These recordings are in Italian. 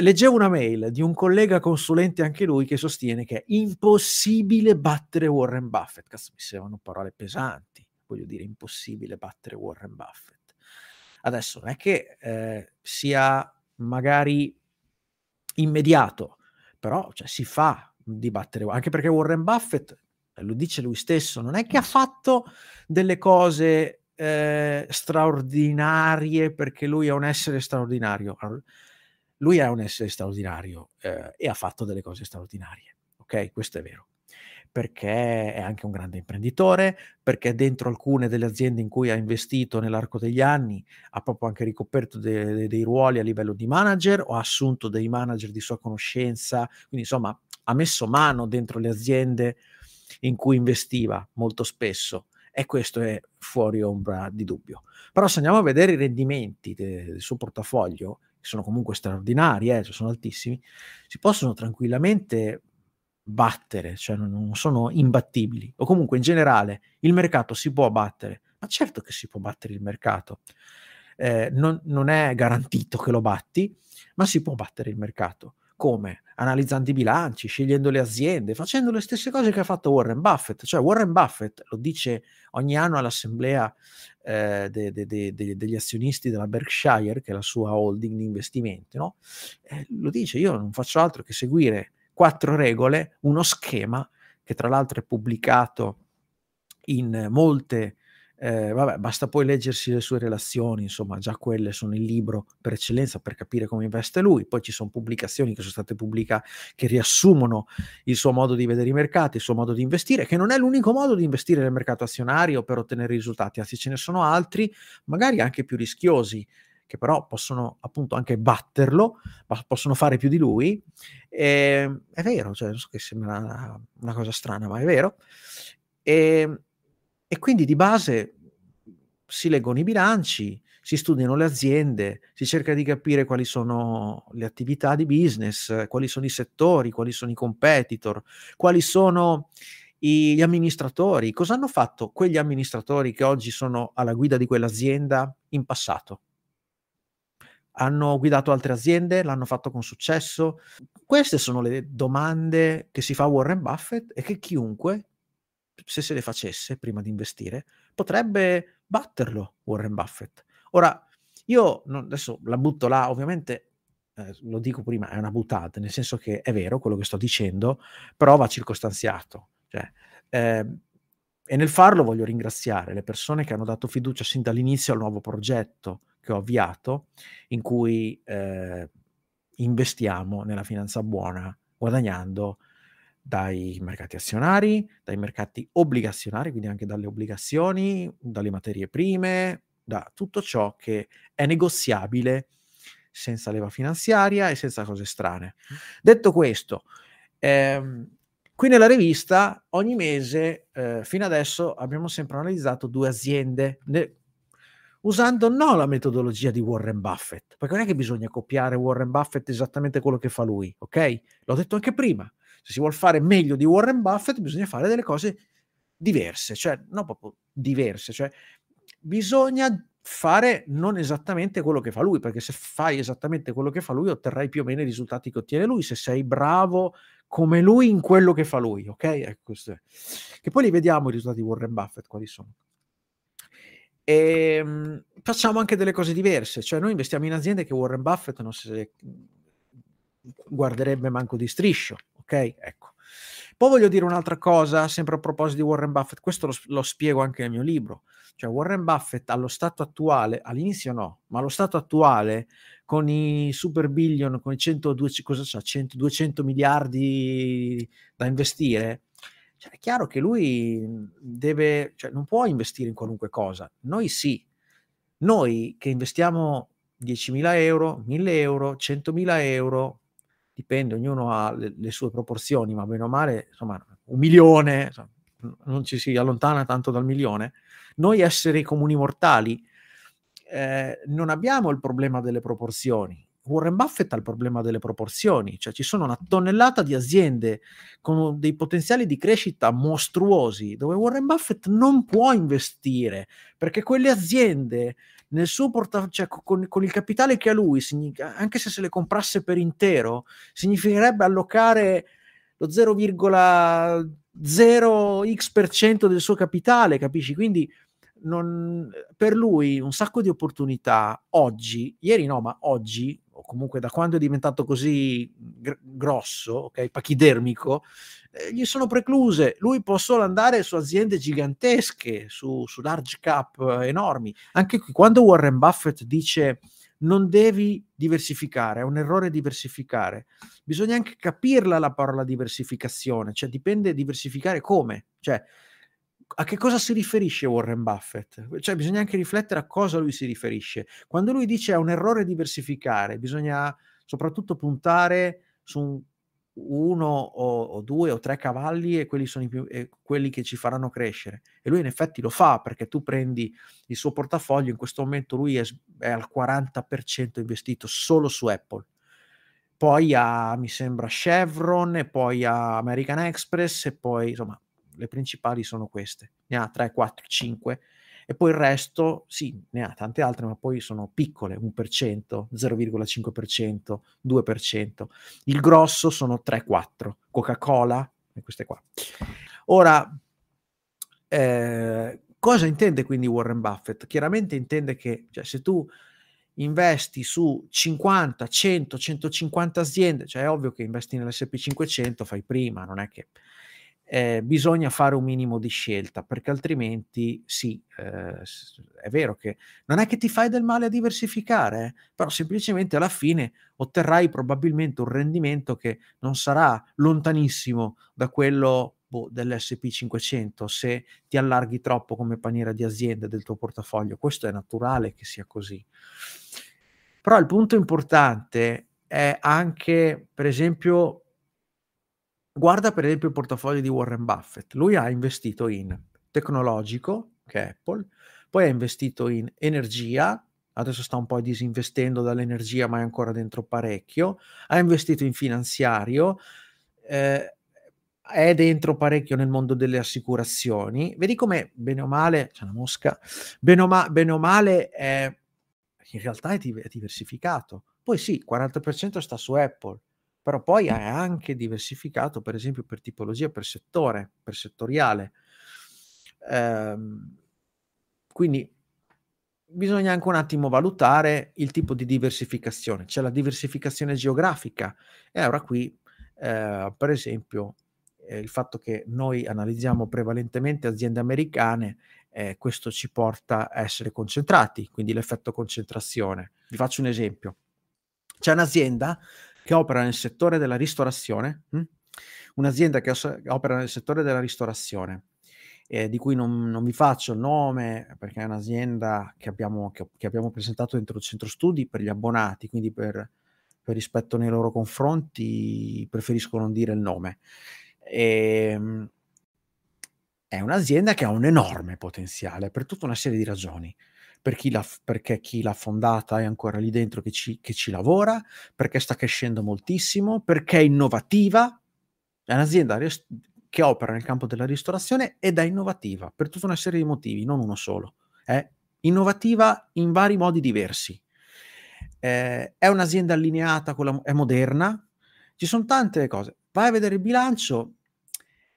leggevo una mail di un collega consulente anche lui che sostiene che è impossibile battere Warren Buffett. Cazzo, mi sembrano parole pesanti, voglio dire, impossibile battere Warren Buffett. Adesso non è che eh, sia magari immediato, però cioè, si fa di battere, anche perché Warren Buffett, eh, lo dice lui stesso, non è che ha fatto delle cose eh, straordinarie perché lui è un essere straordinario. Lui è un essere straordinario eh, e ha fatto delle cose straordinarie, ok? Questo è vero perché è anche un grande imprenditore, perché dentro alcune delle aziende in cui ha investito nell'arco degli anni ha proprio anche ricoperto de- de- dei ruoli a livello di manager o ha assunto dei manager di sua conoscenza, quindi insomma ha messo mano dentro le aziende in cui investiva molto spesso e questo è fuori ombra di dubbio. Però se andiamo a vedere i rendimenti de- del suo portafoglio, che sono comunque straordinari, eh, cioè sono altissimi, si possono tranquillamente battere, cioè non, sono imbattibili, o comunque in generale il mercato si può battere, ma certo che si può battere il mercato, eh, non, non è garantito che lo batti, ma si può battere il mercato. Come? Analizzando i bilanci, scegliendo le aziende, facendo le stesse cose che ha fatto Warren Buffett. Cioè Warren Buffett lo dice ogni anno all'assemblea eh, de, de, de, degli azionisti della Berkshire, che è la sua holding di investimenti, no? eh, lo dice, io non faccio altro che seguire quattro regole, uno schema che tra l'altro è pubblicato in molte, eh, vabbè, basta poi leggersi le sue relazioni, insomma, già quelle sono il libro per eccellenza per capire come investe lui, poi ci sono pubblicazioni che sono state pubblicate che riassumono il suo modo di vedere i mercati, il suo modo di investire, che non è l'unico modo di investire nel mercato azionario per ottenere risultati, anzi ce ne sono altri, magari anche più rischiosi, che però possono appunto anche batterlo, ma possono fare più di lui. E, ehm, è vero, cioè, so che sembra una, una, cosa strana, ma è vero. E, ehm, e quindi di base si leggono i bilanci, si studiano le aziende, si cerca di capire quali sono le attività di business, quali sono i settori, quali sono i competitor, quali sono gli amministratori, cosa hanno fatto quegli amministratori che oggi sono alla guida di quell'azienda in passato? Hanno guidato altre aziende, l'hanno fatto con successo. Queste sono le domande che si fa Warren Buffett e che chiunque, se se le facesse prima di investire, potrebbe batterlo Warren Buffett. Ora, io non, adesso la butto là, ovviamente eh, lo dico prima, è una buttata, nel senso che è vero quello che sto dicendo, però va circostanziato. Cioè, eh, e nel farlo voglio ringraziare le persone che hanno dato fiducia sin dall'inizio al nuovo progetto, che ho avviato in cui eh, investiamo nella finanza buona guadagnando dai mercati azionari, dai mercati obbligazionari, quindi anche dalle obbligazioni, dalle materie prime, da tutto ciò che è negoziabile senza leva finanziaria e senza cose strane. Detto questo, ehm, qui nella rivista ogni mese, eh, fino adesso, abbiamo sempre analizzato due aziende, ne, usando non la metodologia di Warren Buffett, perché non è che bisogna copiare Warren Buffett esattamente quello che fa lui, ok? L'ho detto anche prima, se si vuole fare meglio di Warren Buffett bisogna fare delle cose diverse, cioè non proprio diverse, cioè bisogna fare non esattamente quello che fa lui, perché se fai esattamente quello che fa lui otterrai più o meno i risultati che ottiene lui, se sei bravo come lui in quello che fa lui, ok? Ecco. Che poi li vediamo i risultati di Warren Buffett, quali sono. E, ehm, facciamo anche delle cose diverse, cioè noi investiamo in aziende che Warren Buffett non si guarderebbe manco di striscio, ok? Ecco. Poi voglio dire un'altra cosa, sempre a proposito di Warren Buffett, questo lo, lo, spiego anche nel mio libro, cioè Warren Buffett allo stato attuale, all'inizio no, ma allo stato attuale con i super billion, con i 100, 200, cosa c'ha, 100, 200 miliardi da investire, cioè, è chiaro che lui deve, cioè, non può investire in qualunque cosa. Noi sì. Noi che investiamo 10.000 euro, 1.000 euro, 100.000 euro, dipende, ognuno ha le, le, sue proporzioni, ma meno male, insomma, un milione, insomma, non ci si allontana tanto dal milione. Noi esseri comuni mortali eh, non abbiamo il problema delle proporzioni. Warren Buffett ha il problema delle proporzioni, cioè ci sono una tonnellata di aziende con dei potenziali di crescita mostruosi dove Warren Buffett non può investire perché quelle aziende nel suo portafoglio, cioè con, con, il capitale che ha lui, anche se se le comprasse per intero, significherebbe allocare lo 0,0x% del suo capitale, capisci? Quindi non, per lui un sacco di opportunità oggi, ieri no, ma oggi, o comunque da quando è diventato così gr- grosso, ok, pachidermico, eh, gli sono precluse. Lui può solo andare su aziende gigantesche, su, su large cap eh, enormi. Anche qui, quando Warren Buffett dice non devi diversificare, è un errore diversificare. Bisogna anche capirla la parola diversificazione, cioè dipende diversificare come, cioè a che cosa si riferisce Warren Buffett? Cioè bisogna anche riflettere a cosa lui si riferisce. Quando lui dice è un errore diversificare, bisogna soprattutto puntare su un uno o, o, due o tre cavalli e quelli sono i più, quelli che ci faranno crescere. E lui in effetti lo fa perché tu prendi il suo portafoglio, in questo momento lui è, è al 40% investito solo su Apple. Poi ha, mi sembra, Chevron, e poi ha American Express, e poi insomma le principali sono queste. Ne ha 3, 4, 5 e poi il resto, sì, ne ha tante altre, ma poi sono piccole, 1%, 0,5%, 2%. Il grosso sono 3-4, Coca-Cola e queste qua. Ora, eh, cosa intende quindi Warren Buffett? Chiaramente intende che cioè, se tu investi su 50, 100, 150 aziende, cioè è ovvio che investi nell'SP500, fai prima, non è che eh, bisogna fare un minimo di scelta, perché altrimenti sì, eh, è vero che non è che ti fai del male a diversificare, eh, però semplicemente alla fine otterrai probabilmente un rendimento che non sarà lontanissimo da quello boh, dell'SP500 se ti allarghi troppo come paniera di azienda del tuo portafoglio. Questo è naturale che sia così. Però il punto importante è anche, per esempio, Guarda per esempio il portafoglio di Warren Buffett. Lui ha investito in tecnologico, che è Apple, poi ha investito in energia, adesso sta un po' disinvestendo dall'energia, ma è ancora dentro parecchio, ha investito in finanziario, eh, è dentro parecchio nel mondo delle assicurazioni. Vedi come, bene o male, c'è una mosca, bene o, ma, bene o male è, in realtà è, diversificato. Poi sì, 40% sta su Apple, però poi è anche diversificato, per esempio, per tipologia, per settore, per settoriale. Ehm, quindi bisogna anche un attimo valutare il tipo di diversificazione. C'è la diversificazione geografica e ora qui, eh, per esempio, eh, il fatto che noi analizziamo prevalentemente aziende americane, eh, questo ci porta a essere concentrati, quindi l'effetto concentrazione. Vi faccio un esempio. C'è un'azienda che opera nel settore della ristorazione, hm? un'azienda che opera nel settore della ristorazione, eh, di cui non, non, vi faccio il nome perché è un'azienda che abbiamo, che, che abbiamo, presentato dentro il centro studi per gli abbonati, quindi per, per rispetto nei loro confronti preferisco non dire il nome. E, ehm, è un'azienda che ha un enorme potenziale per tutta una serie di ragioni per chi perché chi l'ha fondata è ancora lì dentro che ci, che ci lavora, perché sta crescendo moltissimo, perché è innovativa, è un'azienda che opera nel campo della ristorazione ed è innovativa per tutta una serie di motivi, non uno solo. È innovativa in vari modi diversi. Eh, è un'azienda allineata, la, è moderna, ci sono tante cose. Vai a vedere il bilancio,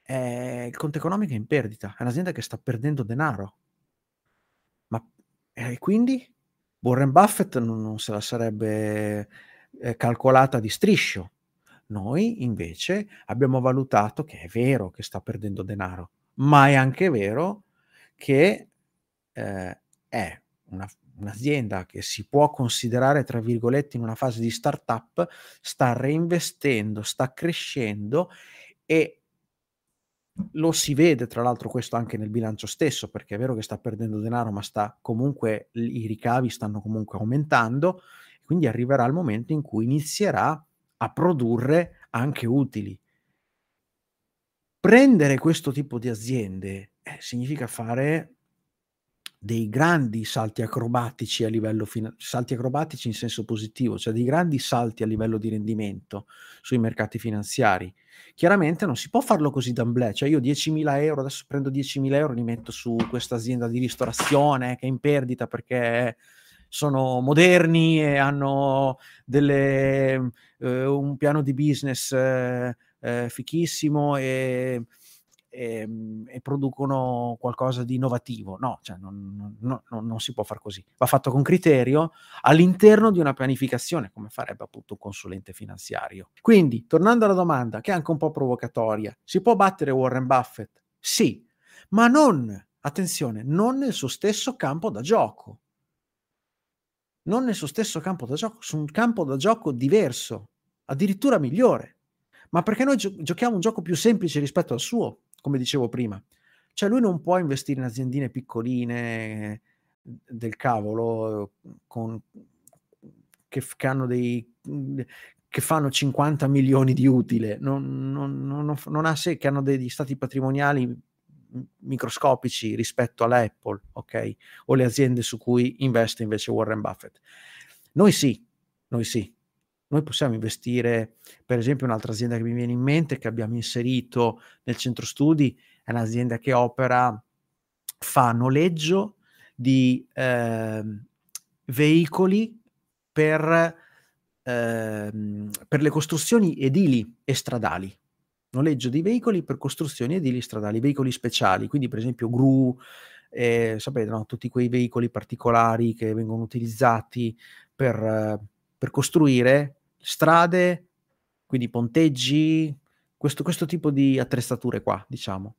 eh, il conto economico è in perdita, è un'azienda che sta perdendo denaro e quindi Warren Buffett non, non se la sarebbe eh, calcolata di striscio. Noi invece abbiamo valutato che è vero che sta perdendo denaro, ma è anche vero che eh, è una, un'azienda che si può considerare, tra virgolette, in una fase di startup, sta reinvestendo, sta crescendo e lo si vede tra l'altro questo anche nel bilancio stesso, perché è vero che sta perdendo denaro, ma sta comunque i ricavi stanno comunque aumentando, quindi arriverà il momento in cui inizierà a produrre anche utili. Prendere questo tipo di aziende eh, significa fare dei grandi salti acrobatici a livello fina salti acrobatici in senso positivo, cioè dei grandi salti a livello di rendimento sui mercati finanziari. Chiaramente non si può farlo così d'amblè, cioè io 10.000 €, adesso prendo 10.000 €, li metto su questa azienda di ristorazione che è in perdita perché sono moderni e hanno delle uhm, un piano di business, ehm, fichissimo e ehm, e producono qualcosa di innovativo. No, cioè non no no non si può far così. Va fatto con criterio all'interno di una pianificazione, come farebbe appunto un consulente finanziario. Quindi, tornando alla domanda, che è anche un po' provocatoria, si può battere Warren Buffett? Sì, ma non attenzione, non nel suo stesso campo da gioco. Non nel suo stesso campo da gioco, su un campo da gioco diverso, addirittura migliore. Ma perché noi gio giochiamo un gioco più semplice rispetto al suo come dicevo prima. Cioè lui non può investire in aziendine piccoline del cavolo con che che hanno dei che fanno 50 milioni di utile, non non non non ha se che hanno degli stati patrimoniali microscopici rispetto all'Apple, okay, o le aziende su cui investe invece Warren Buffett. Noi sì, noi sì. Noi possiamo investire, per esempio un'altra azienda che mi viene in mente, che abbiamo inserito nel centro studi, è un'azienda che opera fa noleggio di, ehm, veicoli per ehm, per le costruzioni edili e stradali. Noleggio di veicoli per costruzioni edili e stradali, veicoli speciali, quindi per esempio gru, ehm, sapete, no, tutti quei veicoli particolari che vengono utilizzati per per costruire strade, quindi ponteggi, questo questo tipo di attrezzature qua, diciamo.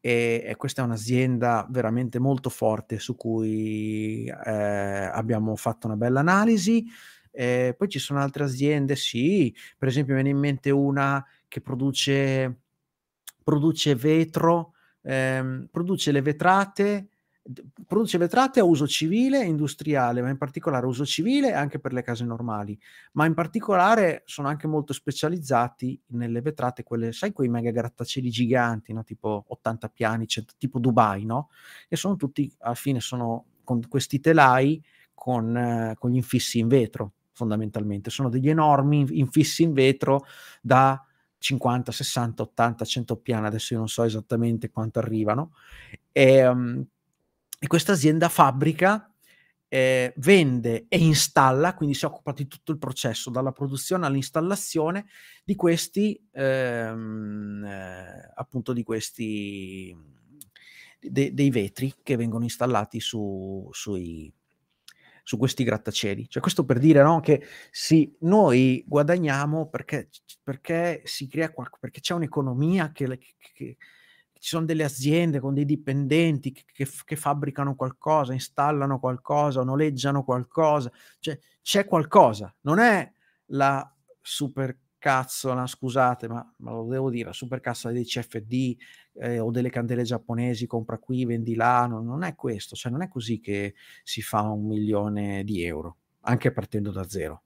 E e questa è un'azienda veramente molto forte su cui, ehm, abbiamo fatto una bella analisi. Ehm, poi ci sono altre aziende sì, per esempio ne viene in mente una che produce produce vetro, ehm, produce le vetrate produce vetrate a uso civile e industriale, ma in particolare a uso civile anche per le case normali, ma in particolare sono anche molto specializzati nelle vetrate, quelle sai quei mega grattacieli giganti, no, tipo 80 piani, cioè tipo Dubai, no, e sono tutti alla fine sono con questi telai con con gli infissi in vetro fondamentalmente. Sono degli enormi inf infissi in vetro da 50, 60, 80, 100 piani, adesso io non so esattamente quanto arrivano, ehm e questa azienda fabbrica, ehm, vende e installa, quindi si occupa di tutto il processo, dalla produzione all'installazione di questi, ehm, appunto di questi de dei vetri che vengono installati su sui su questi grattacieli. Cioè questo per dire, no, che sì, noi guadagniamo perché perché si crea qualc perché c'è un'economia che che ci son delle aziende con dei dipendenti che che che fabbricano qualcosa, installano qualcosa, noleggiano qualcosa, cioè c'è qualcosa, non è la supercazzola, scusate, ma ma lo devo dire, la supercazzola dei CFD, ehm, o delle candele giapponesi, compra qui, vendi là, no non è questo, cioè non è così che si fa 1.000.000 di euro, anche partendo da 0.